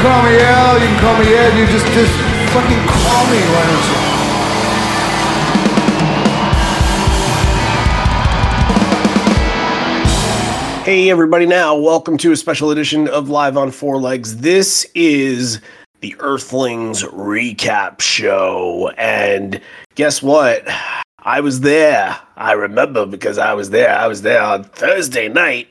call me Al, you can call me Ed, you just, just fucking call me, why don't you? Hey, everybody, now, welcome to a special edition of Live on Four Legs. This is the Earthlings recap show. And guess what? I was there. I remember because I was there. I was there on Thursday night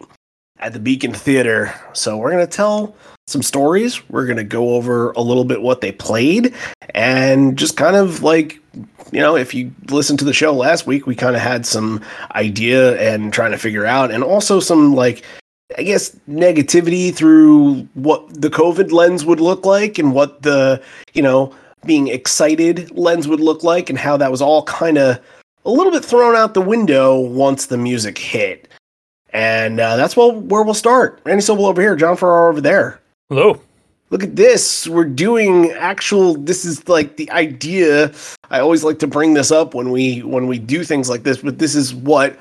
at the Beacon Theater. So we're going to tell some stories. We're going to go over a little bit what they played and just kind of like, you know, if you listened to the show last week, we kind of had some idea and trying to figure out, and also some like, I guess, negativity through what the COVID lens would look like and what the, you know, being excited lens would look like and how that was all kind of a little bit thrown out the window once the music hit. And uh, that's well, where we'll start. Randy Sobel over here, John Farrar over there. Hello. Look at this. We're doing actual this is like the idea. I always like to bring this up when we when we do things like this, but this is what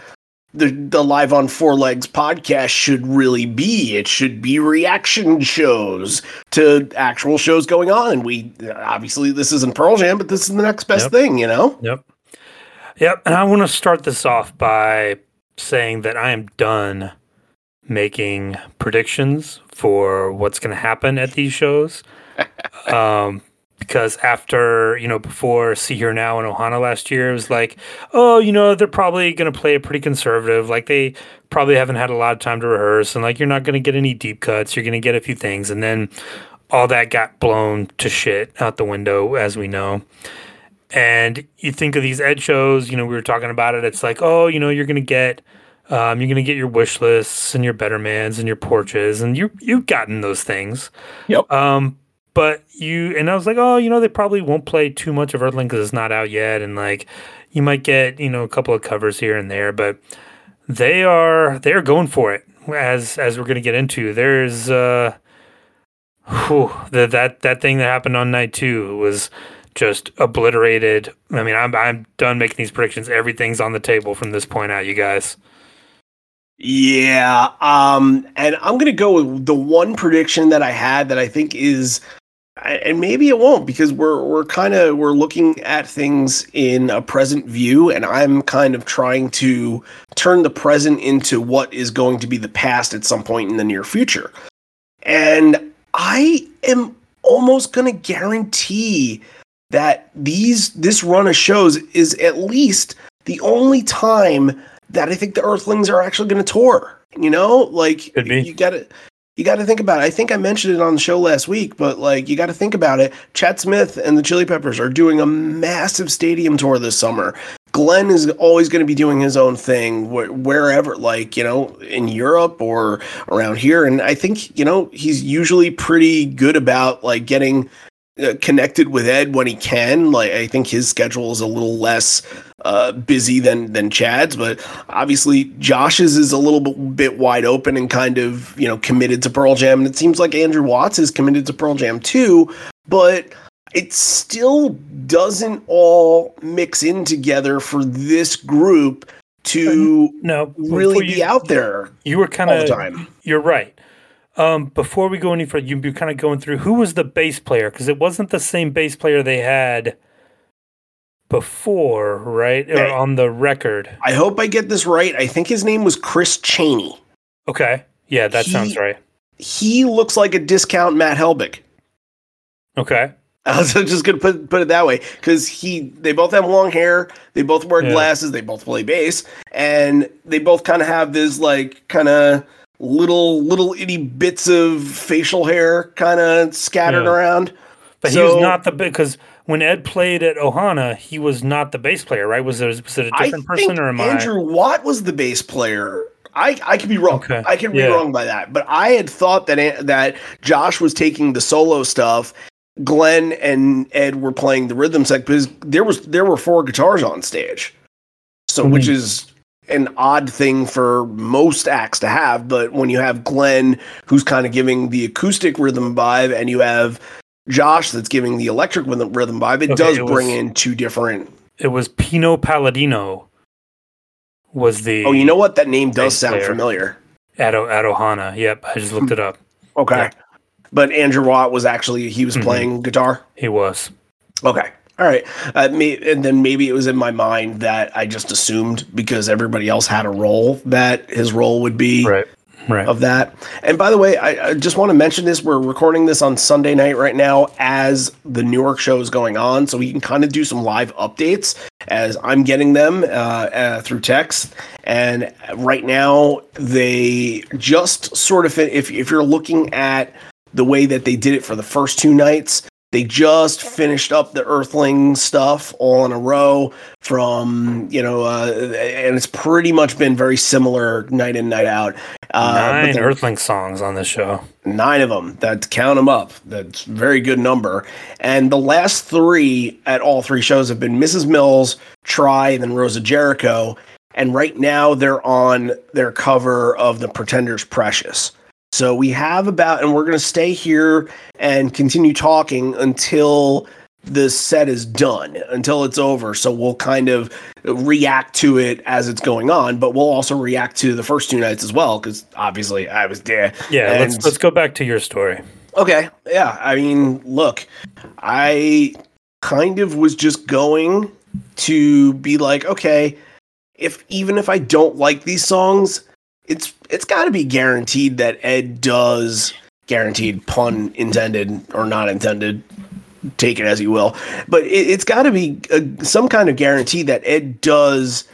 the the live on four legs podcast should really be. It should be reaction shows to actual shows going on. And we obviously this isn't Pearl Jam, but this is the next best Yep. thing, you know? Yep. Yep. And I want to start this off by saying that I am done making predictions for what's going to happen at these shows. um, because after, you know, before Sea.Hear.Now and Ohana last year, it was like, oh, you know, they're probably going to play it pretty conservative. Like they probably haven't had a lot of time to rehearse. And like, you're not going to get any deep cuts. You're going to get a few things. And then all that got blown to shit out the window, as we know. And you think of these ed shows, you know, we were talking about it. It's like, oh, you know, you're gonna get, um, you're gonna get your wish lists and your Bettermans and your porches, and you you've gotten those things. Yep. Um, but you and I was like, oh, you know, they probably won't play too much of Earthling because it's not out yet, and like, you might get, you know, a couple of covers here and there, but they are they're going for it. As as we're gonna get into, there's uh, whew, the, that that thing that happened on night two was just obliterated. I mean, I'm I'm done making these predictions. Everything's on the table from this point out, you guys. Yeah. Um, and I'm gonna go with the one prediction that I had that I think is and maybe it won't because we're we're kind of we're looking at things in a present view and I'm kind of trying to turn the present into what is going to be the past at some point in the near future. And I am almost going to guarantee that these this run of shows is at least the only time that I think the Earthlings are actually going to tour. You know, like you got to you got to think about it. I think I mentioned it on the show last week, but like you got to think about it. Chad Smith and the Chili Peppers are doing a massive stadium tour this summer. Glen is always going to be doing his own thing wh- wherever, like, you know, in Europe or around here. And I think, you know, he's usually pretty good about like getting uh, connected with Ed when he can. Like, I think his schedule is a little less uh, busy than than Chad's, but obviously Josh's is a little bit, wide open and kind of, you know, committed to Pearl Jam. And it seems like Andrew Watts is committed to Pearl Jam too, but it still doesn't all mix in together for this group to No, really before be out there You were kind of. You're right. Um, before we go any further, you're kind of going through who was the bass player because it wasn't the same bass player they had before, right? Or on the record. I hope I get this right. I think his name was Chris Chaney. Okay. Yeah, that He- sounds right. He looks like a discount Matt Helbig. Okay. I was just gonna put put it that way because he they both have long hair, they both wear Yeah. glasses, they both play bass, and they both kind of have this like kind of little little itty bits of facial hair kind of scattered Yeah. around. But he was not the big, because when Ed played at Ohana, he was not the bass player, right? Was it was it a different I person think or am Andrew Watt was the bass player. I, I could be wrong. Okay. I could be Yeah. wrong by that. But I had thought that that Josh was taking the solo stuff. Glen and Ed were playing the rhythm sec because there was there were four guitars on stage. So which Mhm. is an odd thing for most acts to have, but when you have Glen who's kind of giving the acoustic rhythm vibe and you have Josh that's giving the electric rhythm, rhythm vibe, it Okay, does it bring was- in two different It was Pino Palladino. Was the Oh, you know what? That name does sound player. familiar. at, O- at Ohana? Yep, I just looked it up. Okay. Yeah. But Andrew Watt was actually he was Mhm. playing guitar. He was. Okay. All right. Uh, may, and then maybe it was in my mind that I just assumed because everybody else had a role that his role would be Right. Right. of that. And by the way, I, I just want to mention this. We're recording this on Sunday night right now as the Newark show is going on. So we can kind of do some live updates as I'm getting them uh, uh, through text. And right now, they just sort of, if, if you're looking at the way that they did it for the first two nights, they just finished up the Earthling stuff all in a row from, you know, uh, and it's pretty much been very similar night in, night out. Uh, Nine then- Earthling songs on this show. nine of them. That count them up. That's a very good number. And the last three at all three shows have been Mrs. Mills, Try, and then Rose of Jericho. And right now they're on their cover of the Pretenders Precious. So we have about, and we're going to stay here and continue talking until the set is done, until it's over. So we'll kind of react to it as it's going on, but we'll also react to the first two nights as well, because obviously I was there. Yeah, And- let's let's go back to your story. Okay. Yeah. I mean, look, I kind of was just going to be like, okay, if even if I don't like these songs, it's it's got to be guaranteed that Ed does guaranteed pun intended or not intended. Take it as you will, but it, it's got to be uh some kind of guarantee that Ed does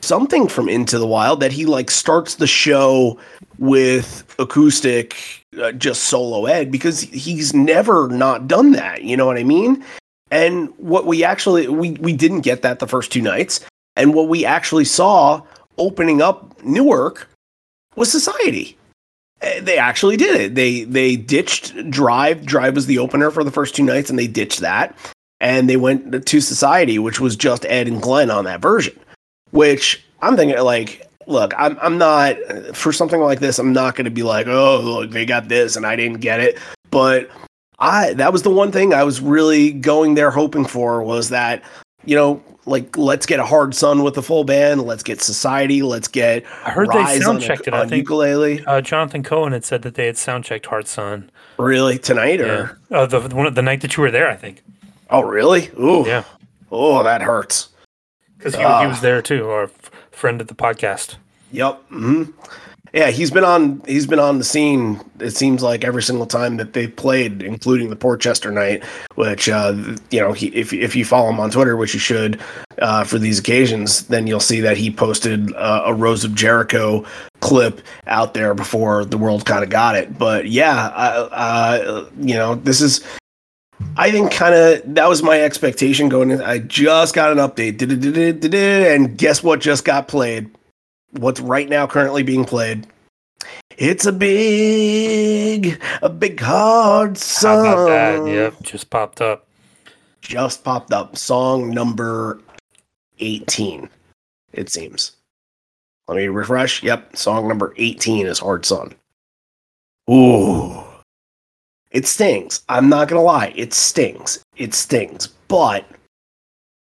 something from Into the Wild that he like starts the show with acoustic uh, just solo ed because he's never not done that you know what i mean and what we actually we we didn't get that the first two nights and what we actually saw opening up newark was society. Uh, they actually did it. They they ditched drive. Drive was the opener for the first two nights and they ditched that. And they went to society which was just ed and glen on that version which i'm thinking like look i'm, I'm not for something like this i'm not going to be like oh look they got this and i didn't get it. But i that was the one thing i was really going there hoping for was that you know like let's get a hard sun with the full band let's get society let's get I heard Rise they sound checked it. I think ukulele uh, Jonathan Cohen had said that they had sound checked Hard Sun. really tonight Yeah. or Uh, the one the night that you were there, I think. oh really ooh Yeah, oh that hurts because he, Ah. he was there too, our f- friend at the podcast. Yep. hmm Yeah, he's been on. He's been on the scene. It seems like every single time that they played, including the Port Chester night, which uh, you know, he, if if you follow him on Twitter, which you should, uh, for these occasions, then you'll see that he posted uh, a Rose of Jericho clip out there before the world kind of got it. But yeah, uh, uh, you know, this is. I think kind of that was my expectation going in. I just got an update, and guess what just got played? What's right now currently being played. It's a big, a big hard How song. about that? Yep, just popped up. Just popped up. Song number 18, it seems. Let me refresh. Yep, song number 18 is Hard Sun. Ooh. It stings. I'm not going to lie. It stings. It stings. But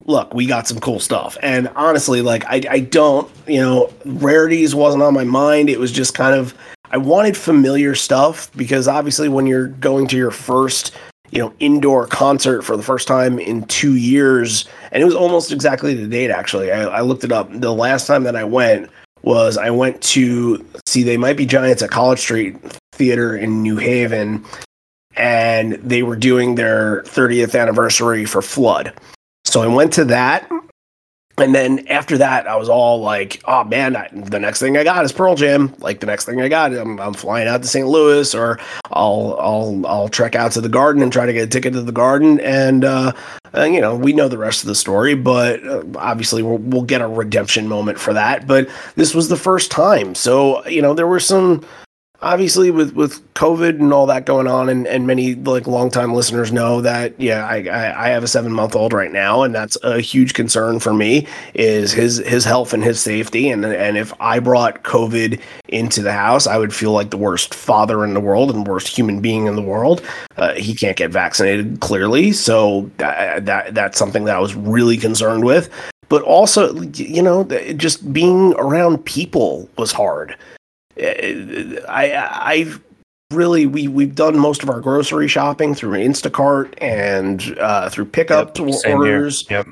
look, we got some cool stuff. And honestly, like, I, I don't, you know, rarities wasn't on my mind. It was just kind of, I wanted familiar stuff because obviously when you're going to your first, you know, indoor concert for the first time in two years, and it was almost exactly the date, actually. I, I looked it up. The last time that I went was I went to see They Might Be Giants at College Street Theater in New Haven, and they were doing their 30th anniversary for Flood. So I went to that. And then after that, I was all like, oh man, I, the next thing I got is Pearl Jam. Like the next thing I got, I'm, I'm flying out to St. Louis or I'll, I'll, I'll trek out to the garden and try to get a ticket to the garden. And, uh, and you know, we know the rest of the story, but uh, obviously we'll, we'll get a redemption moment for that. But this was the first time. So, you know, there were some, obviously with with covid and all that going on and and many like longtime listeners know that yeah i i, I have a seven month old right now and that's a huge concern for me is his his health and his safety. And and if i brought covid into the house i would feel like the worst father in the world and worst human being in the world. Uh, he can't get vaccinated clearly. So that, that that's something that i was really concerned with. But also you know just being around people was hard I I really we we've done most of our grocery shopping through Instacart and uh, through pickup Yep, orders, Yep.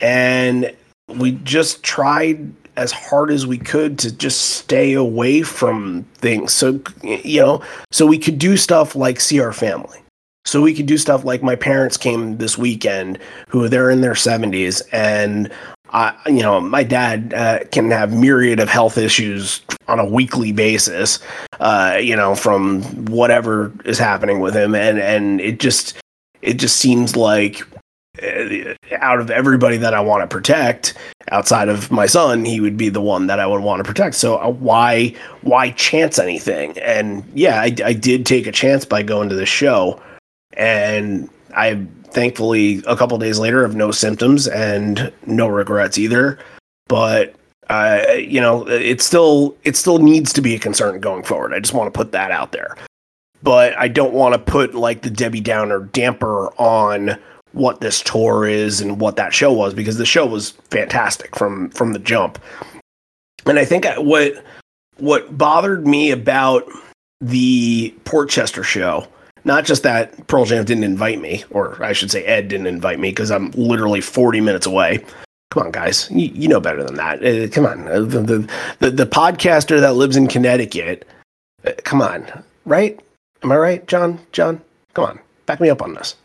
and we just tried as hard as we could to just stay away from things. So you know, so we could do stuff like see our family. So we could do stuff like my parents came this weekend, who they're in their 70s, and I, you know, my dad uh, can have myriad of health issues on a weekly basis, uh, you know, from whatever is happening with him, and and it just it just seems like uh, out of everybody that I want to protect, outside of my son, he would be the one that I would want to protect. So uh, why why chance anything? And yeah, I, I did take a chance by going to the show, and I thankfully a couple days later have no symptoms and no regrets either. But uh, you know, it still it still needs to be a concern going forward. I just want to put that out there. But I don't want to put like the Debbie Downer damper on what this tour is and what that show was because the show was fantastic from from the jump. And I think what what bothered me about the Port Chester show, not just that Pearl Jam didn't invite me, or I should say Ed didn't invite me because I'm literally 40 minutes away. Come on, guys, you, you know better than that. Uh, come on, uh, the, the the podcaster that lives in Connecticut. Uh, come on, right? Am I right, John? John, come on, back me up on this.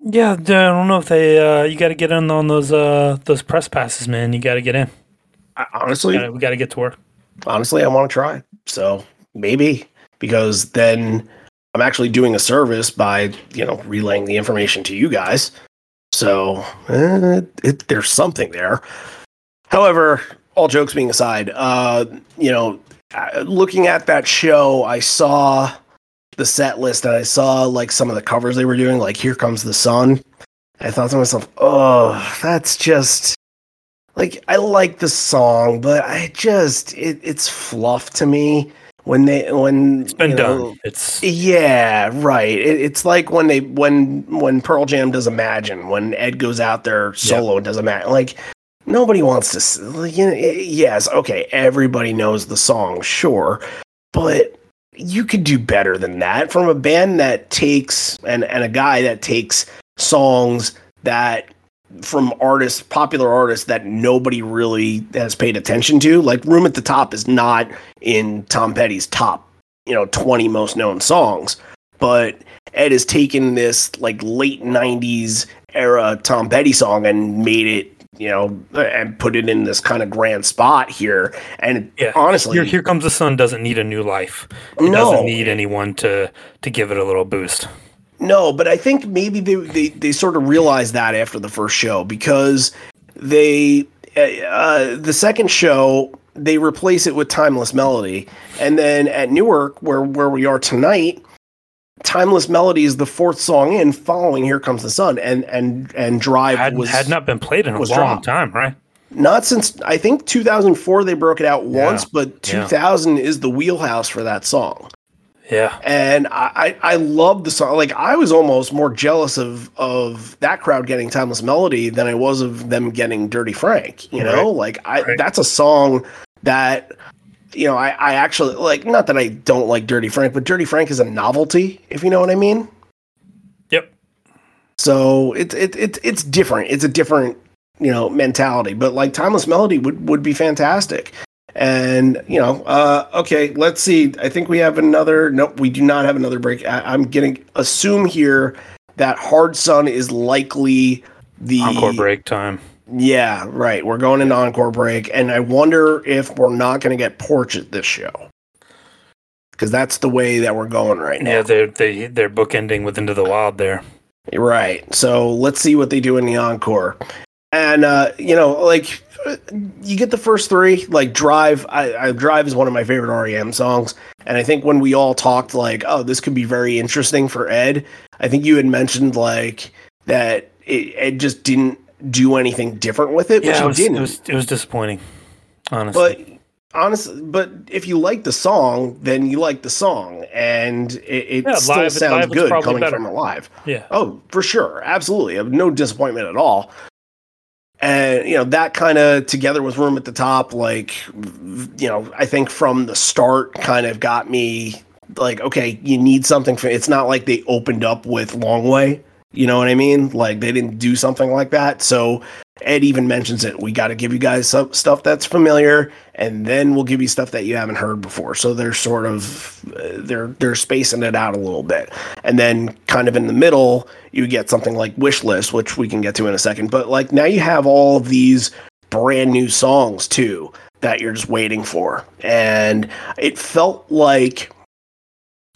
Yeah, I don't know if they. Uh, you got to get in on those uh, those press passes, man. You got to get in. I, honestly, Gotta- we got to get to work. honestly, I want to try. So maybe because then I'm actually doing a service by you know relaying the information to you guys. So eh, it, there's something there. However, all jokes being aside, uh, you know, uh, looking at that show, I saw the set list and I saw like some of the covers they were doing, like "Here Comes the Sun." I thought to myself, "Oh, that's just." like I like the song, but I just it, it's fluff to me when they when It's been done. know- It's Yeah, right. It, it's like when they when when Pearl Jam does Imagine, when Ed goes out there solo and does Imagine, like nobody wants to. Like, you know, i- yes, okay, everybody knows the song, sure, but you could do better than that from a band that takes and and a guy that takes songs that from artists, popular artists that nobody really has paid attention to. Like Room at the Top is not in Tom Petty's top, you know, 20 most known songs, but Ed has taken this like late 90s era Tom Petty song and made it, you know, and put it in this kind of grand spot here. And Yeah. honestly, here. Here comes the sun. Doesn't need a new life. It no, doesn't need anyone to to give it a little boost. No, but I think maybe they, they, they sort of realized that after the first show because they uh, uh, the second show they replace it with timeless melody, and then at Newark where where we are tonight, timeless melody is the fourth song in, following Here Comes the Sun, and and and Drive Had, was had not been played in a long dropped. time, right? not since I think 2004 they broke it out once, Yeah, but yeah. 2000 is the wheelhouse for that song. Yeah. and I, I I love the song. Like I was almost more jealous of of that crowd getting "Timeless Melody" than I was of them getting "Dirty Frank." You know, Right. like I Right. that's a song that you know I I actually like. Not that I don't like "Dirty Frank," but "Dirty Frank" is a novelty, if you know what I mean. Yep. So it's it, it it's different. It's a different you know mentality. But like "Timeless Melody" would would be fantastic. And you know, uh, okay, let's see. I think we have another. Nope, we do not have another break. I, I'm getting assume here that Hard Sun is likely the Encore break time. Yeah, right. We're going into encore break, and I wonder if we're not going to get Porch at this show because that's the way that we're going right now. Yeah, they're they they're bookending with Into the Wild there. Right. So let's see what they do in the encore. And uh, you know, like you get the first three, like Drive. I, I Drive is one of my favorite REM songs, and I think when we all talked, like, oh, this could be very interesting for Ed. I think you had mentioned like that it, Ed just didn't do anything different with it, which Yeah, it was, didn't. it was it was disappointing, honestly. but honestly, but if you like the song, then you like the song, and it, it Yeah, still live- sounds good coming better. from it live. yeah, Oh, for sure. Absolutely. No disappointment at all. And, you know, that kind of together with Room at the Top, like, you know, I think from the start kind of got me like okay, you need something for. It's not like they opened up with Long Way. You know what I mean? Like they didn't do something like that. So Ed even mentions it. We got to give you guys some stuff that's familiar, and then we'll give you stuff that you haven't heard before. So they're sort of uh, they're they're spacing it out a little bit, and then kind of in the middle you get something like Wish List, which we can get to in a second. But like now you have all of these brand new songs too that you're just waiting for, and it felt like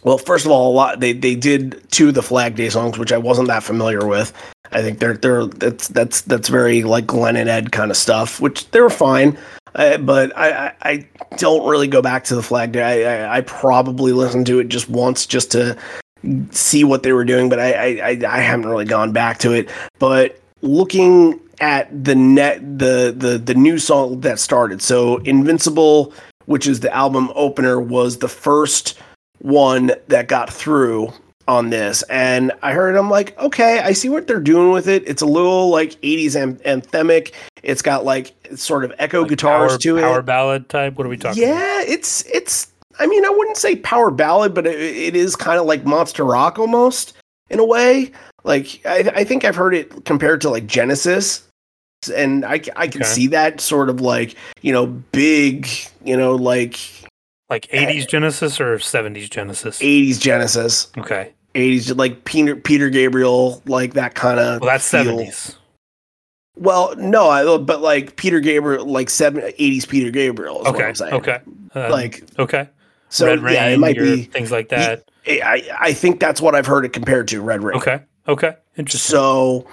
well, first of all, a lot they they did two of the Flag Day songs, which I wasn't that familiar with. I think they're they're that's that's that's very like Glen and Ed kind of stuff, which they were fine. Uh, but I, I, I don't really go back to the Flag Day. I, I, I probably listened to it just once just to see what they were doing, but I, I I haven't really gone back to it. But looking at the net the the the new song that started, so Invincible, which is the album opener, was the first one that got through on this and i heard i'm like okay i see what they're doing with it it's a little like 80s an- anthemic it's got like sort of echo Like guitars power, to power it power ballad type. What are we talking? yeah it's it's i mean i wouldn't say power ballad but it, it is kind of like monster rock almost in a way like I, I think i've heard it compared to like genesis and i, I can Okay. see that sort of like you know big you know like Like 80s Genesis or 70s Genesis? 80s genesis Okay. 80s like Peter Peter Gabriel like that kind of Well, that's 70s. Well, no, I, but like Peter Gabriel like seven, 80s Peter Gabriel is what Okay. I'm saying. Okay. Uh, Like okay. so Red Rain, yeah, it might be things like that. I I think that's what I've heard it compared to Red Rain. Okay. Okay. Interesting. So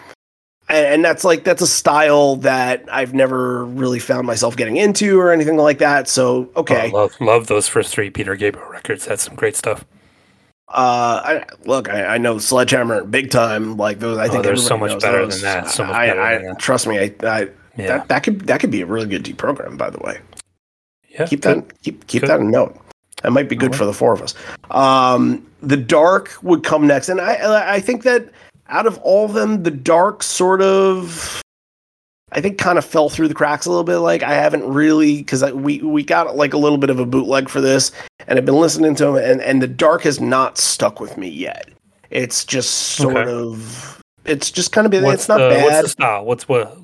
and, and that's like that's a style that I've never really found myself getting into or anything like that. So okay. Oh, love love those first three Peter Gabriel records. That's some great stuff. Uh, I, look, I, I know Sledgehammer big time. Like those, I Oh, think they're so much better those. than that, so much I, better I, than that. trust me. I, I Yeah. that, that could that could be a really good deprogram. By the way, yeah. keep that keep keep that in note. That might be good Alright. for the four of us. Um, the dark would come next, and I I think that out of all of them, the dark sort of. I think kind of fell through the cracks a little bit. Like I haven't really because we we got like a little bit of a bootleg for this, and I've been listening to them, and and the dark has not stuck with me yet. It's just sort Okay. of. It's just kind of been. What's it's not the, bad. What's the style? What's what?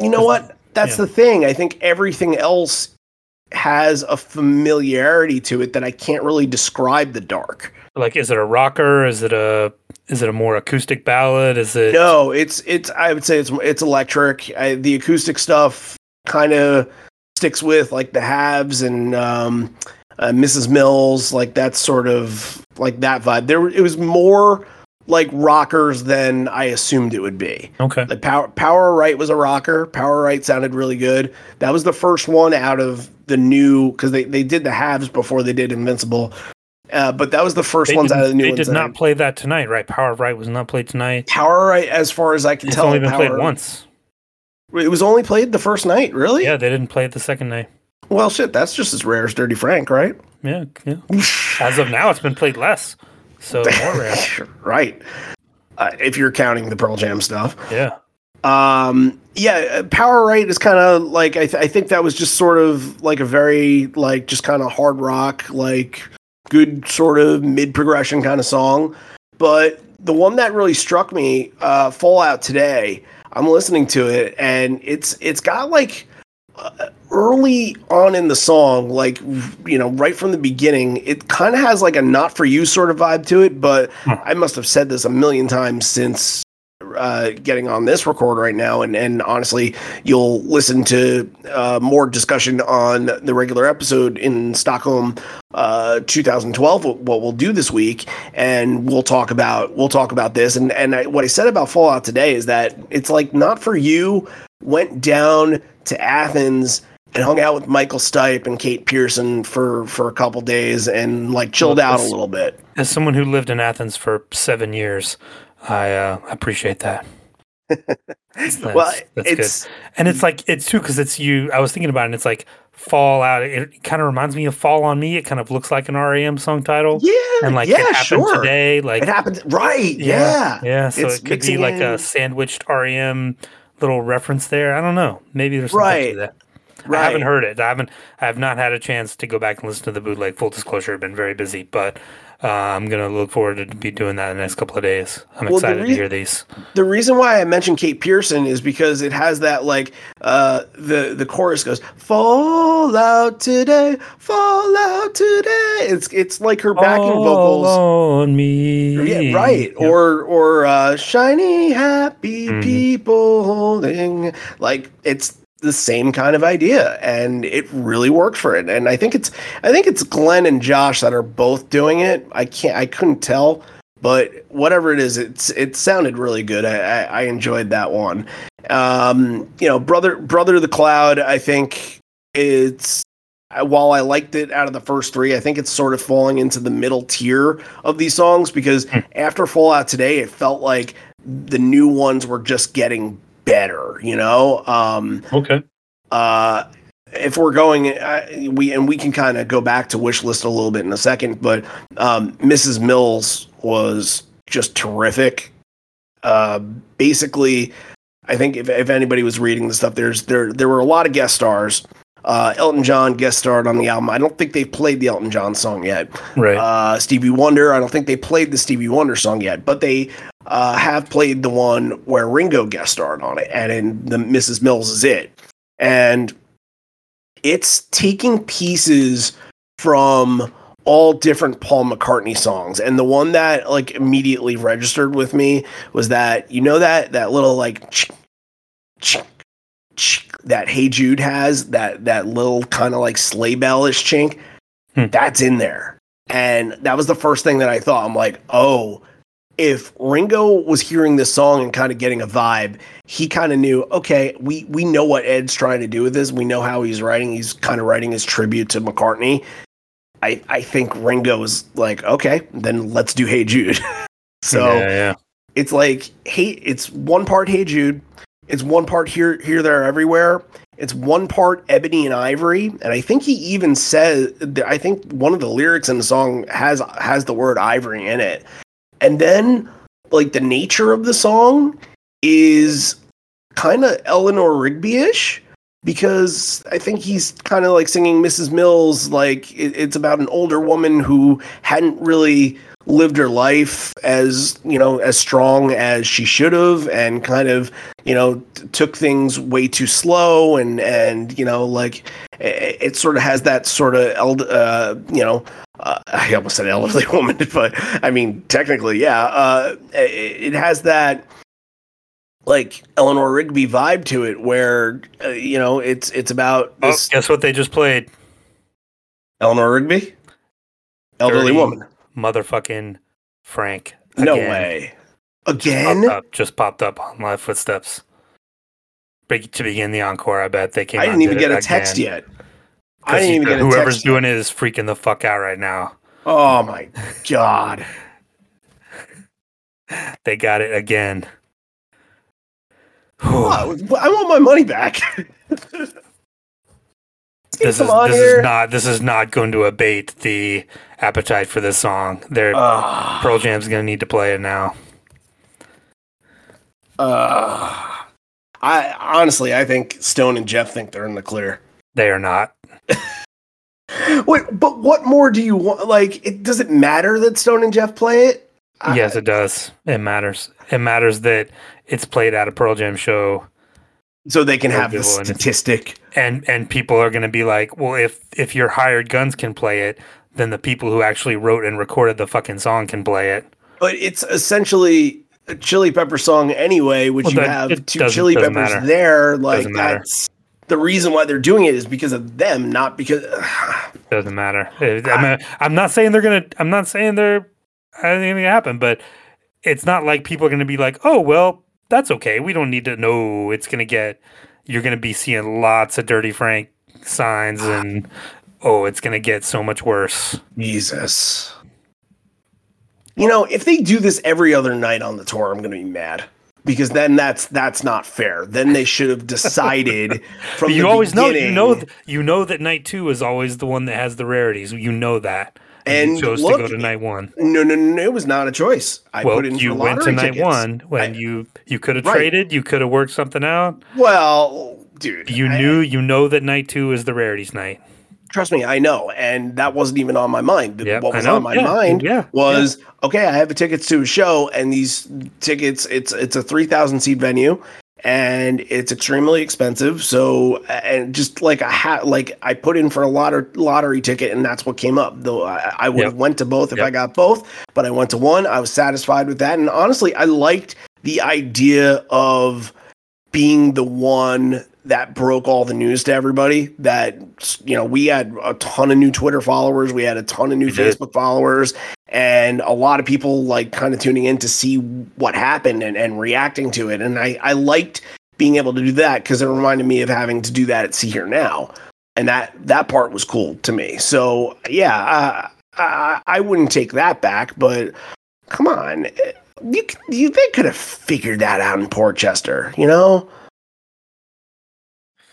You know what? That's Yeah. the thing. I think everything else has a familiarity to it that I can't really describe the dark. Like, is it a rocker? Is it a is it a more acoustic ballad? Is it No, it's it's I would say it's it's electric. I, the acoustic stuff kind of sticks with like the Haves and um, uh, Mrs. Mills, like that sort of like that vibe. There it was more like rockers than I assumed it would be. okay? Like Power Power Right was a rocker. Power Right sounded really good. That was the first one out of the new because they, they did the Haves before they did Invincible. Uh, but that was the first They, ones out of the new they did not play that tonight, right? Power of Right was not played tonight. Power Right, as far as I can It's tell, only been Power, played once. It was only played the first night, really? Yeah, they didn't play it the second night. Well, shit, that's just as rare as Dirty Frank, right? Yeah, yeah. As of now, it's been played less, so more rare. right. Uh, if you're counting the Pearl Jam stuff. Yeah. Um, yeah, uh, Power Right is kind of like I, th- I think that was just sort of like a very like just kind of hard rock, like good sort of mid progression kind of song. But the one that really struck me, uh, Fallout Today. I'm listening to it, and it's it's got like uh, early on in the song, like you know, right from the beginning, it kind of has like a not for you sort of vibe to it. But Hmm. I must have said this a million times since uh, getting on this record right now, and and honestly, you'll listen to uh, more discussion on the regular episode in Stockholm, uh, 2012. What we'll do this week, and we'll talk about we'll talk about this. And and I, what I said about Fallout today is that it's like not for you. Went down to Athens and hung out with Michael Stipe and Kate Pierson for for a couple days and like chilled Well, out a little bit. As someone who lived in Athens for seven years, I uh, appreciate that. That's- well, that's it's good. And it's like it's too because it's you. I was thinking about it. and It's like fall out. It kind of reminds me of Fall on Me. It kind of looks like an REM song title. yeah, and like yeah, it happened sure. today. Like It happened right. Yeah. yeah. So It's it could be like in- a sandwiched REM little reference there. I don't know. Maybe there's something Right. to that. Right. I haven't heard it. I haven't. I have not had a chance to go back and listen to the bootleg. Full disclosure, I've been very busy, but uh, I'm gonna look forward to be doing that in the next couple of days. I'm Well, excited rea- to hear these. The reason why I mentioned Kate Pierson is because it has that like uh the the chorus goes fall out today, fall out today. It's it's like her backing All vocals. on me. Yeah, right. Yep. Or or uh shiny happy Mhm. people holding like it's the same kind of idea and it really worked for it. And I think it's I think it's Glen and Josh that are both doing it. I can't I couldn't tell, but whatever it is, it's it sounded really good. I I, I enjoyed that one. Um, you know, brother brother the cloud, I think it's while I liked it out of the first three, I think it's sort of falling into the middle tier of these songs because after Fallout Today, it felt like the new ones were just getting better, you know? Um, Okay. uh, if we're going, uh, we and we can kind of go back to wish list a little bit in a second, but um, Mrs. Mills was just terrific. Uh, basically, I think if, if anybody was reading the stuff, there's there there were a lot of guest stars. Uh, Elton John guest starred on the album. I don't think they've played the Elton John song yet. Right. Uh, Stevie Wonder. I don't think they played the Stevie Wonder song yet, but they uh, have played the one where Ringo guest starred on it, and in the Mrs. Mills is it, and it's taking pieces from all different Paul McCartney songs, and the one that like immediately registered with me was that you know that that little like ch- ch- that Hey Jude has that that little kind of like sleigh bellish chink Hmm. that's in there. And that was the first thing that I thought. I'm like, oh, if Ringo was hearing this song and kind of getting a vibe, he kind of knew, okay, we we know what Ed's trying to do with this. We know how he's writing. He's kind of writing his tribute to McCartney. I I think Ringo was like, okay, then let's do Hey Jude. so yeah, yeah. it's like hey it's one part hey jude it's one part here here there everywhere. It's one part ebony and ivory and i think he even says i think one of the lyrics in the song has has the word ivory in it. And then like the nature of the song is kind of eleanor rigby-ish because i think he's kind of like singing mrs mills like it, it's about an older woman who hadn't really lived her life as you know as strong as she should have and kind of you know t- took things way too slow and and you know like it, it sort of has that sort of eld- uh you know uh, I almost said elderly woman, but I mean technically, yeah. Uh, it, it has that like Eleanor Rigby vibe to it, where uh, you know it's it's about Oh, guess what they just played? Eleanor Rigby, elderly woman. Motherfucking Frank. No Again. way. Popped Again, up, just popped up on live footsteps. Big to begin the encore. I bet they came. I didn't even get a text yet. I didn't even get a text. Whoever's text. doing it is freaking the fuck out right now. Oh my god! They got it again. I want my money back. this is this here. is not this is not going to abate the appetite for this song. They're Uh, Pearl Jam's gonna need to play it now. uh, I honestly, I think Stone and Jeff think they're in the clear. They are not. Wait, but what more do you want? Like, it does it matter that Stone and Jeff play it? I- yes, it does. It matters. It matters that it's played at a Pearl Jam show, so they can have the People in it. statistic. and and people are going to be like, well, if if your hired guns can play it, then the people who actually wrote and recorded the fucking song can play it. But it's essentially a Chili Pepper song anyway, which Well, you have two Chili Peppers matter. there. Like that's the reason why they're doing it is because of them, not because. Doesn't matter. It- I mean, I'm not saying they're gonna. I'm not saying they're anything gonna happen, but it's not like people are gonna be like, oh well, that's okay. We don't need to know. It's gonna get. You're gonna be seeing lots of Dirty Frank signs, ah. and oh, it's gonna get so much worse. Jesus. You know, if they do this every other night on the tour, I'm going to be mad because then that's that's not fair. Then they should have decided from you the always know. You know. You know that night two is always the one that has the rarities. You know that. And, you chose look, to go to night one. No, no, no, it was not a choice. I Well, put in the lottery. you went to night tickets. one when I- you you could have Right. traded. You could have worked something out. Well, dude, You I- knew. You know that night two is the rarities night. Trust me, I know, and that wasn't even on my mind. Yep, what was on my Yeah, mind yeah, was okay. I have the tickets to a show, and these tickets it's it's a three thousand seat venue, and it's extremely expensive. So and just like a hat, like I put in for a lottery lottery ticket, and that's what came up. Though I, I would have Yep. went to both if Yep. I got both, but I went to one. I was satisfied with that, and honestly, I liked the idea of being the one that broke all the news to everybody that you know we had a ton of new twitter followers we had a ton of new We did. facebook followers and a lot of people like kind of tuning in to see what happened and, and reacting to it and i i liked being able to do that because it reminded me of having to do that at Sea.Hear.Now and that that part was cool to me so yeah uh, I, I wouldn't take that back but come on you, you they could have figured that out in Port Chester, you know?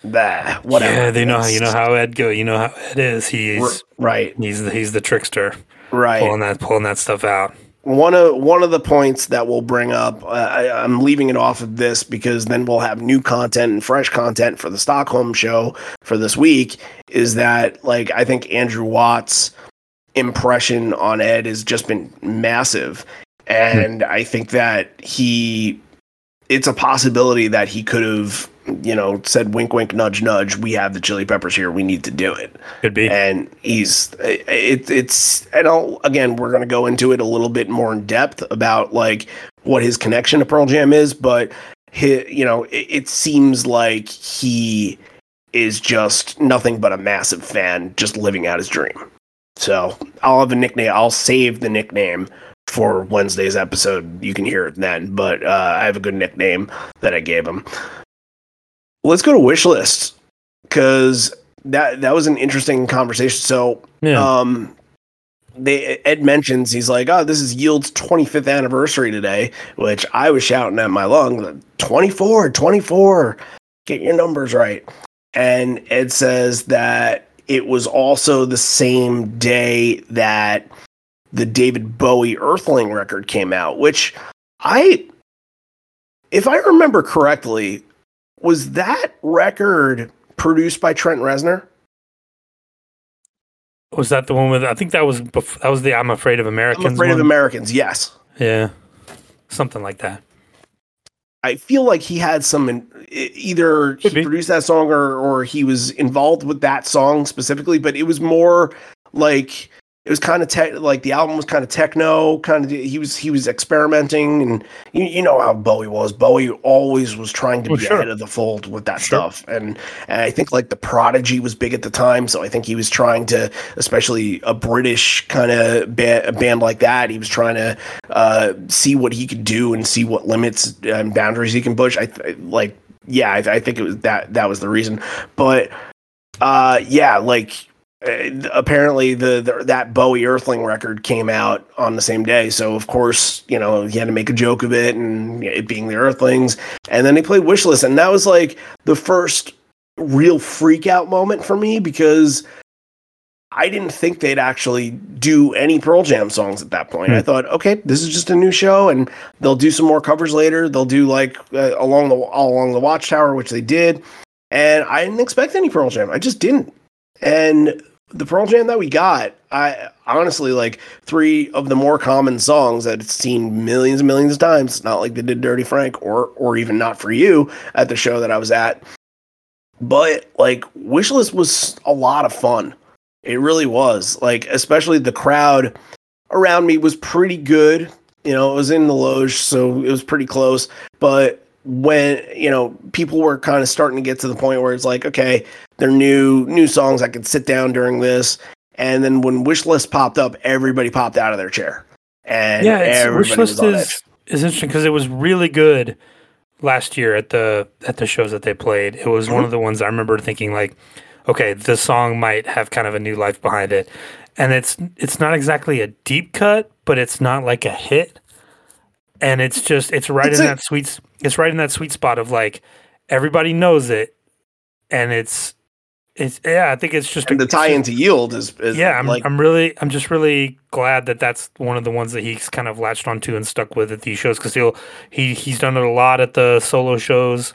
Bah, whatever. Yeah, they know how you know how Ed go. You know how Ed is. He's right, he's the, he's the trickster right. pulling that pulling that stuff out. one of one of the points that we'll bring up uh, I, i'm leaving it off of this because then we'll have new content and fresh content for the stockholm show for this week is that like i think andrew watts impression on ed has just been massive and i think that he it's a possibility that he could have you know said wink wink nudge nudge we have the chili peppers here we need to do it Could be. and he's it, it's and I'll again we're going to go into it a little bit more in depth about like what his connection to Pearl Jam is but he, you know it, it seems like he is just nothing but a massive fan just living out his dream so I'll have a nickname I'll save the nickname for Wednesday's episode you can hear it then but uh, I have a good nickname that I gave him let's go to wish list because that that was an interesting conversation. So, yeah. um, they Ed mentions he's like, oh, this is Yield's 25th anniversary today, which I was shouting at my lung, 24, 24, get your numbers right. And Ed says that it was also the same day that the David Bowie Earthling record came out, which I, if I remember correctly, was that record produced by Trent Reznor? was that the one with? I think that was bef- that was the I'm afraid of Americans. I'm afraid of? Americans. Yes, Yeah, something like that. I feel like he had some. In, either he Could be. produced that song or or he was involved with that song specifically, but it was more like it was kind of te- like the album was kind of techno, kind of he was he was experimenting, and you, you know how Bowie was. Bowie always was trying to Oh, be sure. ahead of the fold with that Sure. stuff, and, and I think like the Prodigy was big at the time, so I think he was trying to, especially a British kind of ba- band like that, he was trying to uh, see what he could do and see what limits and boundaries he can push. I th- like, yeah, I, I think it was that that was the reason, but uh, yeah, like uh, apparently the, the that Bowie Earthling record came out on the same day, so of course you know he had to make a joke of it and it being the Earthlings, and then he played Wishlist, and that was like the first real freak out moment for me because I didn't think they'd actually do any Pearl Jam songs at that point. Hmm. I thought, okay, this is just a new show, and they'll do some more covers later. They'll do like uh, along the all along the Watchtower, which they did, and I didn't expect any Pearl Jam. I just didn't. And the Pearl Jam that we got, I honestly like three of the more common songs that it's seen millions and millions of times. Not like they did Dirty Frank or or even Not for You at the show that I was at. But like Wishlist was a lot of fun. It really was. Like especially the crowd around me was pretty good. You know, it was in the loge, so it was pretty close. But when you know people were kind of starting to get to the point where it's like, okay, they're new new songs. I could sit down during this. And then when wish list popped up, everybody popped out of their chair, and yeah, everybody Wishlist was is is interesting because it was really good last year at the at the shows that they played. It was one Mm-hmm. of the ones I remember thinking like, okay, this song might have kind of a new life behind it, and it's it's not exactly a deep cut, but it's not like a hit, and it's just it's right It's in a- that sweet it's right in that sweet spot of like everybody knows it, and it's it's yeah I think it's just And a, the tie into yield is, is yeah, I'm, like I'm really, I'm just really glad that that's one of the ones that he's kind of latched onto and stuck with at these shows because he'll, he, he's done it a lot at the solo shows,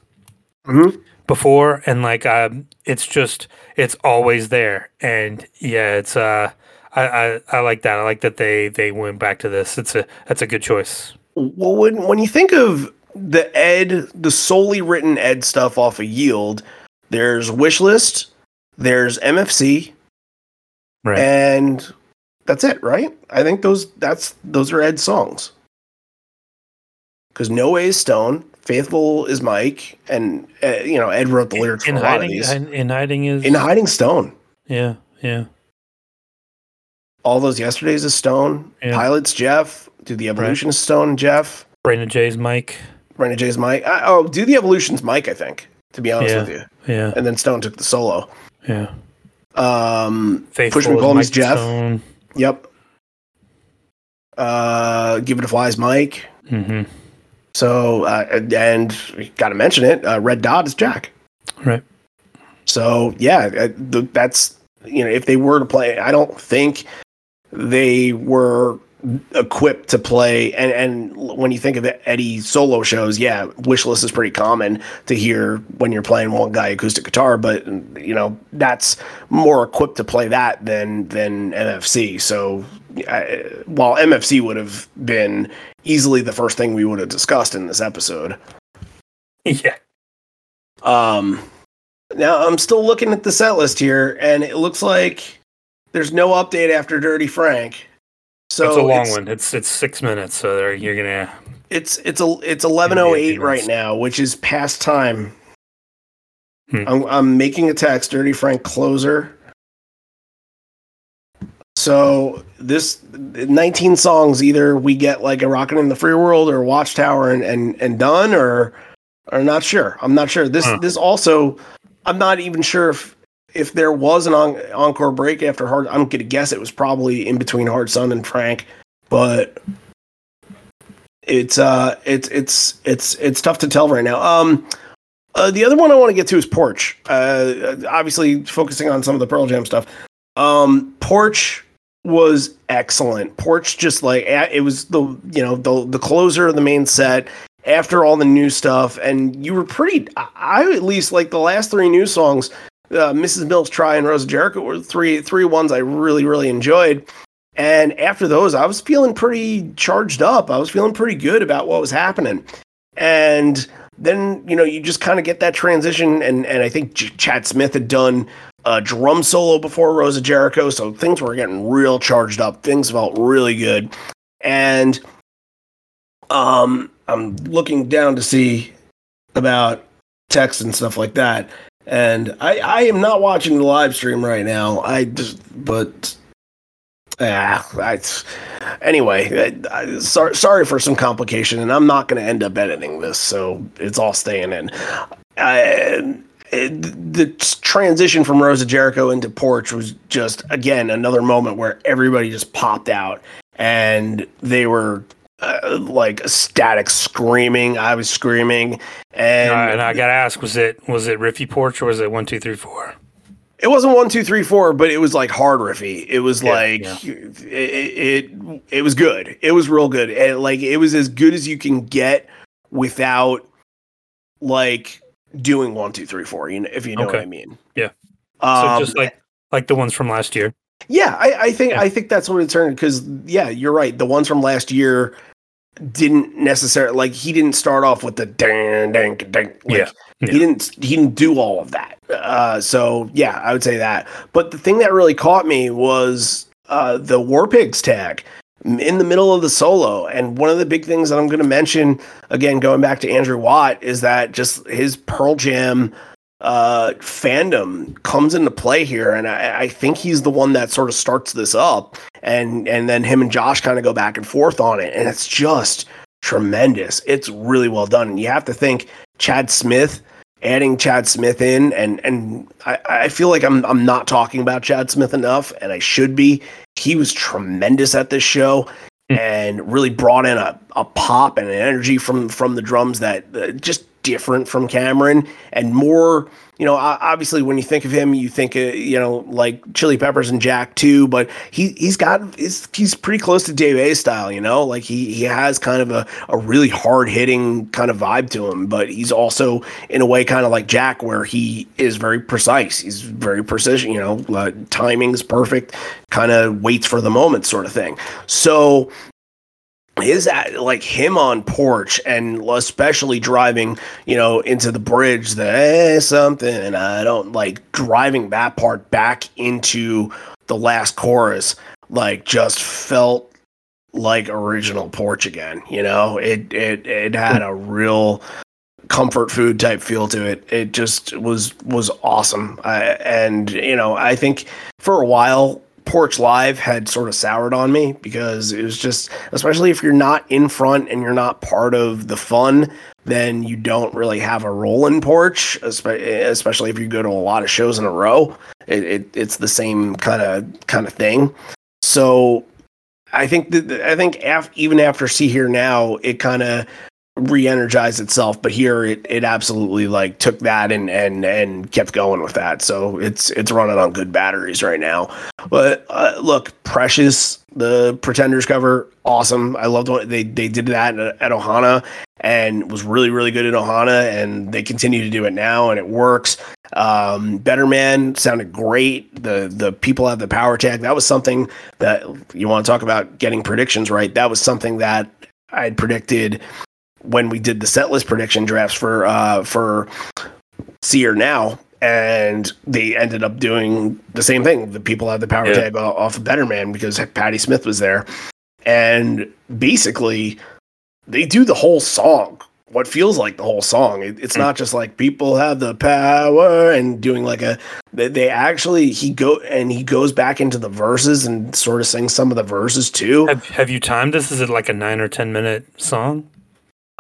Mhm. before, and like um, it's just it's always there, and yeah, it's uh, I, I I like that. I like that they they went back to this. It's a that's a good choice. Well, when when you think of the Ed, the solely written Ed stuff off of Yield, there's Wishlist, there's MFC, Right. and that's it, right? I think those that's those are Ed songs. Because No Way is Stone, Faithful is Mike, and uh, you know Ed wrote the lyrics in for a lot of hiding, these. in, in hiding is In Hiding Stone, yeah, yeah. all those yesterdays is Stone. Yeah. Pilate's Jeff, Do the Evolution is Stone Jeff. Brain of J's Mike. Brain of J's Mike. I, oh, Do the Evolution's Mike, I think. To be honest Yeah. with you, Yeah, and then Stone took the solo. yeah. Um, Faithful Push Me Pull Jeff. Stone. Yep. Uh, Given to Fly's Mike. hmm So, uh, and got to mention it. Uh, Red Dot is Jack. Right. So yeah, uh, that's you know if they were to play, I don't think they were equipped to play. And and when you think of the Eddie solo shows, yeah, wish list is pretty common to hear when you're playing one guy acoustic guitar, but you know that's more equipped to play that than than MFC. So uh, while MFC would have been easily the first thing we would have discussed in this episode. Yeah. Um, now I'm still looking at the set list here, and it looks like there's no update after Dirty Frank. So it's a long it's, one. It's it's six minutes, so there you're gonna. It's it's a it's 11:08 right now, which is past time. Hmm. I'm I'm making a text, Dirty Frank closer. So this 19 songs, either we get like a Rockin' in the Free World or Watchtower and and and done, or or not sure. I'm not sure. This Huh. this also, I'm not even sure if if there was an encore break after Hard. I'm gonna guess it was probably in between Hard Sun and Frank, but it's uh it's it's it's it's tough to tell right now. Um. Uh, the other one I want to get to is Porch. Uh, obviously, focusing on some of the Pearl Jam stuff. Um, Porch was excellent. Porch just like it was the you know the the closer of the main set after all the new stuff, and you were pretty. I, I at least like the last three new songs. Uh, Mrs. Mills Try and Rose of Jericho were three three ones I really really enjoyed. And after those, I was feeling pretty charged up. I was feeling pretty good about what was happening. And then you know you just kind of get that transition, and and I think Ch- Chad Smith had done a drum solo before Rose of Jericho, so things were getting real charged up. Things felt really good, and um, I'm looking down to see about text and stuff like that, and I I am not watching the live stream right now. I just but. Yeah, I, anyway, I, I, sorry, sorry for some complication, and I'm not going to end up editing this, so it's all staying in. I, it, the transition from Rose of Jericho into Porch was just again another moment where everybody just popped out and they were uh, like static screaming. I was screaming, and, Uh, and I gotta ask, was it was it Riffy Porch or was it one two three four? it wasn't one, two, three, four, but it was like hard riffy. It was Yeah, like yeah. It, it it was good. It was real good, and like it was as good as you can get without like doing one, two, three, four. You know, if you know what I mean. Yeah. Um, so just like like the ones from last year. Yeah, I, I think Yeah. I think that's what it turned because yeah, you're right. The ones from last year didn't necessarily like he didn't start off with the dang dang dang. Like, Yeah, yeah. he didn't he didn't do all of that. Uh, so yeah, I would say that. But the thing that really caught me was uh, the War Pigs tag in the middle of the solo. And one of the big things that I'm going to mention again, going back to Andrew Watt, is that just his Pearl Jam uh, fandom comes into play here, and I, I think he's the one that sort of starts this up, and and then him and Josh kind of go back and forth on it, and it's just tremendous. It's really well done, and you have to think Chad Smith. Adding Chad Smith in, and and I, I feel like I'm I'm not talking about Chad Smith enough, and I should be. He was tremendous at this show, and really brought in a, a pop and an energy from from the drums that uh, just different from Cameron and more you know, obviously when you think of him, you think, uh, you know, like Chili Peppers and Jack too, but he, he's got, he's, he's pretty close to Dave A style, you know, like he, he has kind of a, a really hard hitting kind of vibe to him, but he's also in a way kind of like Jack where he is very precise. He's very precision, you know, uh, timing's perfect, kind of waits for the moment sort of thing. So his like him on porch and especially driving you know into the bridge that eh, something and i don't like driving that part back into the last chorus like just felt like original porch again you know? It it it had a real comfort food type feel to it. It just was was awesome. I, and you know i think for a while Porch Live had sort of soured on me because it was just, especially if you're not in front and you're not part of the fun, then you don't really have a role in Porch, especially if you go to a lot of shows in a row. It, it, it's the same kind of kind of thing. So I think that I think af- even after Sea.Hear.Now, it kind of re-energized itself but here it, it absolutely like took that and and and kept going with that. So it's it's running on good batteries right now. But uh, look precious the pretenders cover awesome. I loved what they they did that at, at ohana and was really really good at ohana and they continue to do it now and it works. Um, better man sounded great. The the people have the power tag that was something that you want to talk about getting predictions right? That was something that i'd predicted when we did the set list prediction drafts for uh, for Sea.Hear.Now, and they ended up doing the same thing. The people had the power yeah. tag off of Better Man because Patti Smith was there, and basically they do the whole song. What feels like the whole song. It, it's mm. not just like people have the power and doing like a. They, they actually he go and he goes back into the verses and sort of sings some of the verses too. Have Have you timed this? Is it like a nine or ten minute song?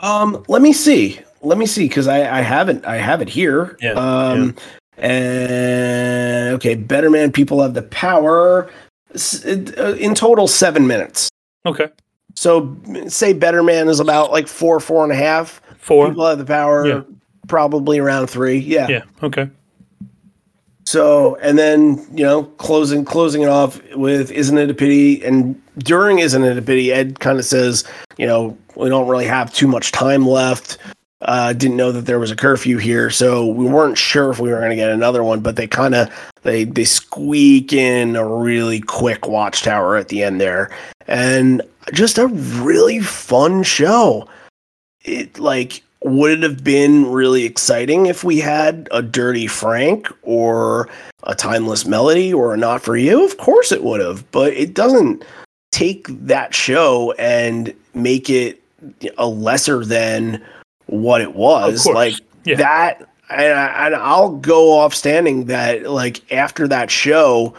Um, let me see. Let me see because I I haven't I have it here. Yeah. Um, yeah. and okay, Better Man. People have the power. Uh, in total, seven minutes. Okay. So say Better Man is about like four, four and a half. Four. People have the power. Yeah. Probably around three. Yeah. Yeah. Okay. So and then you know closing closing it off with isn't it a pity and during isn't it a pity Ed kind of says you know we don't really have too much time left. Uh, didn't know that there was a curfew here, so we weren't sure if we were going to get another one. But they kind of they they squeak in a really quick watchtower at the end there, and just a really fun show. It like would it have been really exciting if we had a Dirty Frank or a Timeless Melody or a Not For You? Of course it would have, but it doesn't take that show and make it a lesser than what it was. Like yeah. that, and, I, I'll go off standing that like after that show,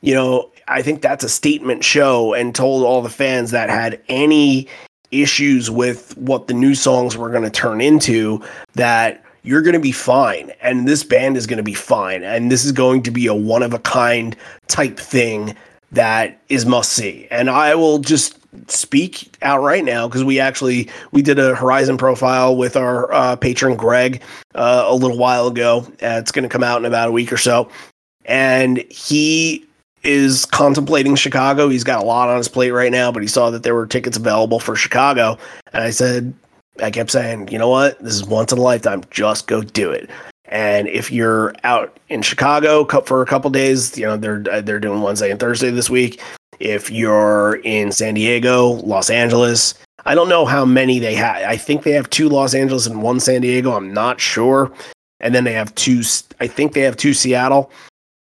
you know, I think that's a statement show and told all the fans that had any issues with what the new songs were going to turn into that you're going to be fine and this band is going to be fine and this is going to be a one of a kind type thing that is must see and i will just speak out right now because we actually we did a horizon profile with our uh, patron greg uh, a little while ago. Uh, it's going to come out in about a week or so. And he is contemplating Chicago. He's got a lot on his plate right now, but he saw that there were tickets available for Chicago. And I said, I kept saying, you know what? This is once in a lifetime. Just go do it. And if you're out in Chicago for a couple days, you know they're uh, they're doing Wednesday and Thursday this week. If you're in San Diego, Los Angeles, I don't know how many they have. I think they have two Los Angeles and one San Diego. I'm not sure. And then they have two. I think they have two Seattle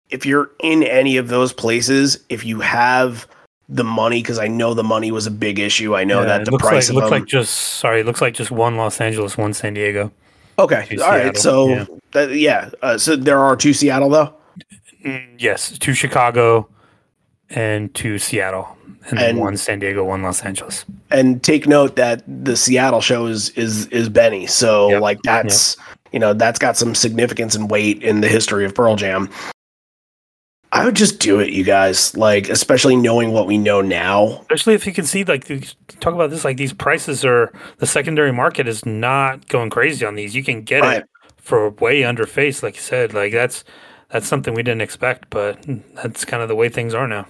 if you're in any of those places, if you have the money, because I know the money was a big issue. I know yeah, that the price like, looks them, like just sorry, looks like just one Los Angeles, one San Diego. Okay, all right. So yeah, that, yeah. Uh, so there are two Seattle though. Mm, yes, two Chicago and two Seattle, and, and then one San Diego, one Los Angeles. And take note that the Seattle show is is is Benny. So yep. like that's. Yep. You know that's got some significance and weight in the history of Pearl Jam. I would just do it, you guys. Like, especially knowing what we know now. Especially if you can see, like, talk about this, like these prices are the secondary market is not going crazy on these. You can get Right. it for way under face, like you said. Like that's that's something we didn't expect, but that's kind of the way things are now.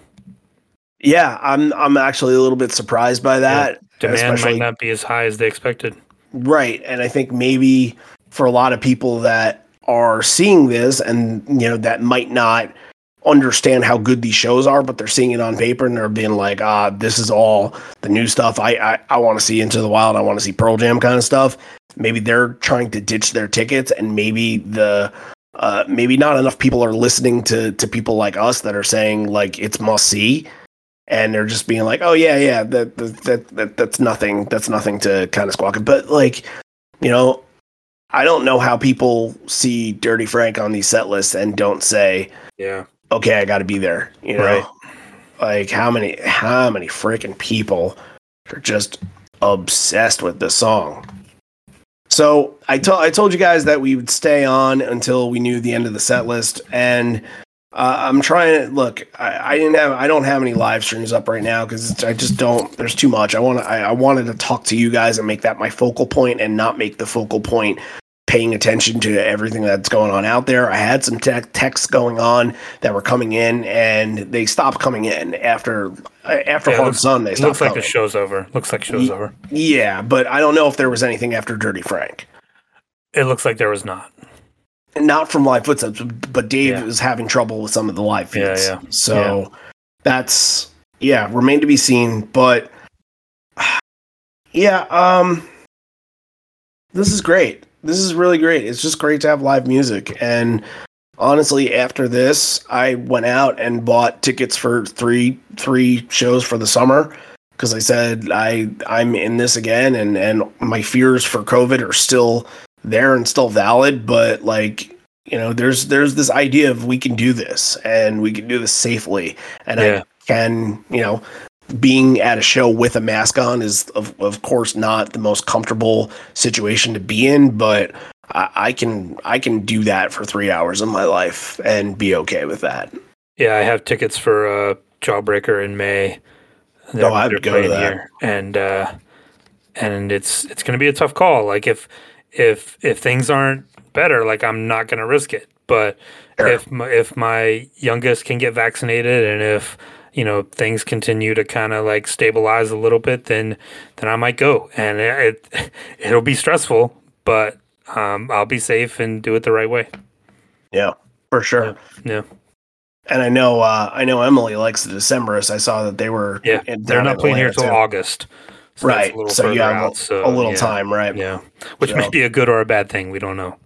Yeah, I'm I'm actually a little bit surprised by that. Demand might not be as high as they expected. Right. And I think maybe for a lot of people that are seeing this and, you know, that might not understand how good these shows are, but they're seeing it on paper and they're being like, ah, this is all the new stuff. I, I, I want to see Into the Wild. I want to see Pearl Jam kind of stuff. Maybe they're trying to ditch their tickets and maybe the, uh, maybe not enough people are listening to, to people like us that are saying like it's must see. And they're just being like, "Oh yeah, yeah, that that, that, that that's nothing. That's nothing to kind of squawk." at." But like, you know, I don't know how people see Dirty Frank on these set lists and don't say, Yeah. "Okay, I got to be there." You know, Right. like how many how many freaking people are just obsessed with this song. So I told I told you guys that we would stay on until we knew the end of the set list, and uh, I'm trying to look. I, I didn't have I don't have any live streams up right now because I just don't. There's too much. I want to. I, I wanted to talk to you guys and make that my focal point, and not make the focal point paying attention to everything that's going on out there. I had some tech texts going on that were coming in, and they stopped coming in after after Yeah, Hard looks- Sun. They stopped looks like coming. the show's over. Looks like show's Ye- over. Yeah, but I don't know if there was anything after Dirty Frank. It looks like there was not. Not from live footsteps, but Dave Yeah. is having trouble with some of the live Yeah, feeds. yeah. So that's yeah, remain to be seen. But yeah, um this is great. This is really great. It's just great to have live music. And honestly, after this, I went out and bought tickets for three three shows for the summer because I said I I'm in this again and and my fears for COVID are still there and still valid, but like you know, there's there's this idea of we can do this and we can do this safely, and Yeah. I can you know being at a show with a mask on is of of course not the most comfortable situation to be in, but I, I can I can do that for three hours of my life and be okay with that. Yeah, I have tickets for uh, Jawbreaker in May. No, I'd they're go to that. and uh, and it's it's going to be a tough call. Like if if if things aren't better, like I'm not going to risk it. But Sure. if my, if my youngest can get vaccinated, and if you know things continue to kind of like stabilize a little bit, then then I might go. And it, it it'll be stressful, but um, I'll be safe and do it the right way. Yeah, for sure. Yeah. And I know uh, I know Emily likes the Decemberists. I saw that they were Yeah, they're not playing here until. August. that's right. So you have a, so, a little yeah. time, right? Yeah, which may be a good or a bad thing. We don't know.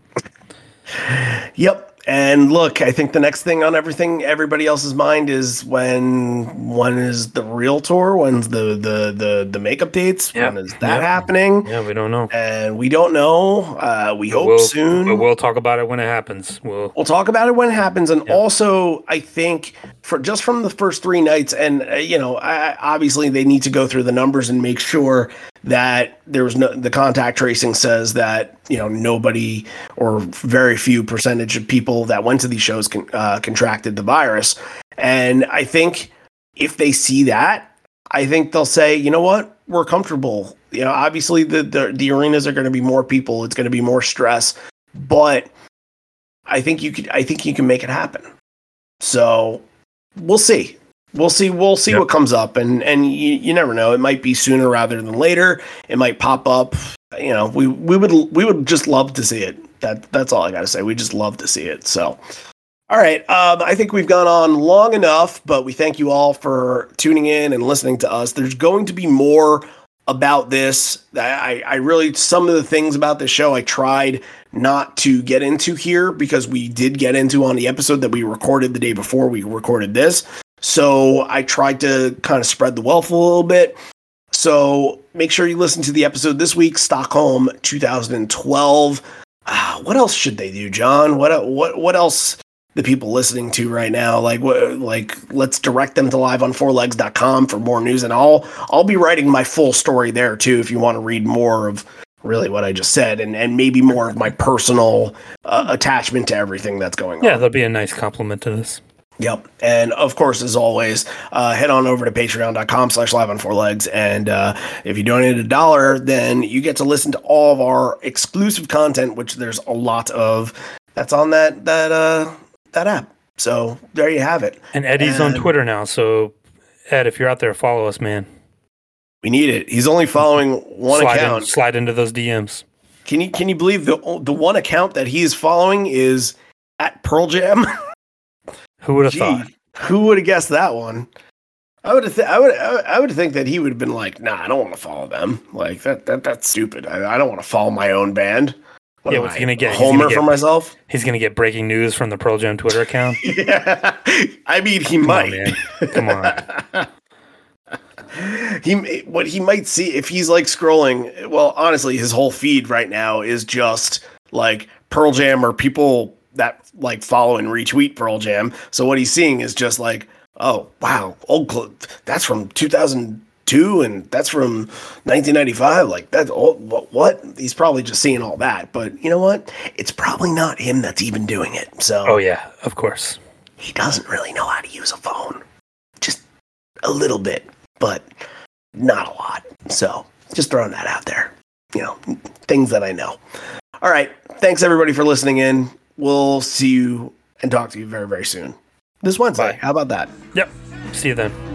Yep. And look, I think the next thing on everything everybody else's mind is when when is the real tour? When's the the the the makeup dates? Yeah. When is that Yeah. happening? Yeah, we don't know. And we don't know. Uh, we hope we'll, soon. But we'll talk about it when it happens. We'll. We'll talk about it when it happens, and Yeah. also I think for just from the first three nights, and uh, you know, I, obviously they need to go through the numbers and make sure that there was no the contact tracing says that you know nobody or very few percentage of people that went to these shows con, uh, contracted the virus, and I think if they see that, I think they'll say, you know what, we're comfortable. You know, obviously the the, the arenas are going to be more people, it's going to be more stress, but I think you could. I think you can make it happen. So we'll see. We'll see. We'll see Yep. what comes up, and and you, you never know. It might be sooner rather than later. It might pop up. You know, we we would we would just love to see it. That that's all I got to say. We just love to see it. So. All right. Um, I think we've gone on long enough, but we thank you all for tuning in and listening to us. There's going to be more about this. I, I really, some of the things about this show I tried not to get into here because we did get into on the episode that we recorded the day before we recorded this. So I tried to kind of spread the wealth a little bit. So make sure you listen to the episode this week, Stockholm 2012. Ah, what else should they do, John? What what what else the people listening to right now? Like what like let's direct them to liveonfourlegs.com for more news and I'll I'll be writing my full story there too if you want to read more of really what I just said and and maybe more of my personal uh, attachment to everything that's going on. Yeah, that'd be a nice compliment to this. Yep. And of course, as always, uh, head on over to patreon.com slash live on four legs. And uh, if you donate a dollar, then you get to listen to all of our exclusive content, which there's a lot of that's on that, that, uh, that app. So there you have it. And Eddie's And- on Twitter now. So, Ed, if you're out there, follow us, man. We need it. He's only following one slide, account. in, slide into those DMs. Can you can you believe the the one account that he is following is at Pearl Jam? Who would have thought? who would have guessed that one? I would have th- I would I would- I would think that he would have been like, nah, I don't want to follow them. Like that that that's stupid. I, I don't want to follow my own band. What Yeah, what's he gonna get? gonna Homer get- for myself? He's going to get breaking news from the Pearl Jam Twitter account. yeah, I mean he Come might. on. Come on. he what he might see if he's like scrolling well honestly his whole feed right now is just like pearl jam or people that like follow and retweet pearl jam so what he's seeing is just like oh wow old cl- that's from 2002 and that's from 1995 like that's old oh, what, what he's probably just seeing all that but you know what it's probably not him that's even doing it so Oh, yeah, of course. he doesn't really know how to use a phone. Just a little bit, but not a lot. So just throwing that out there. You know, things that I know. All right. Thanks everybody for listening in. We'll see you and talk to you very, very soon. This Wednesday. Bye. How about that? Yep. See you then.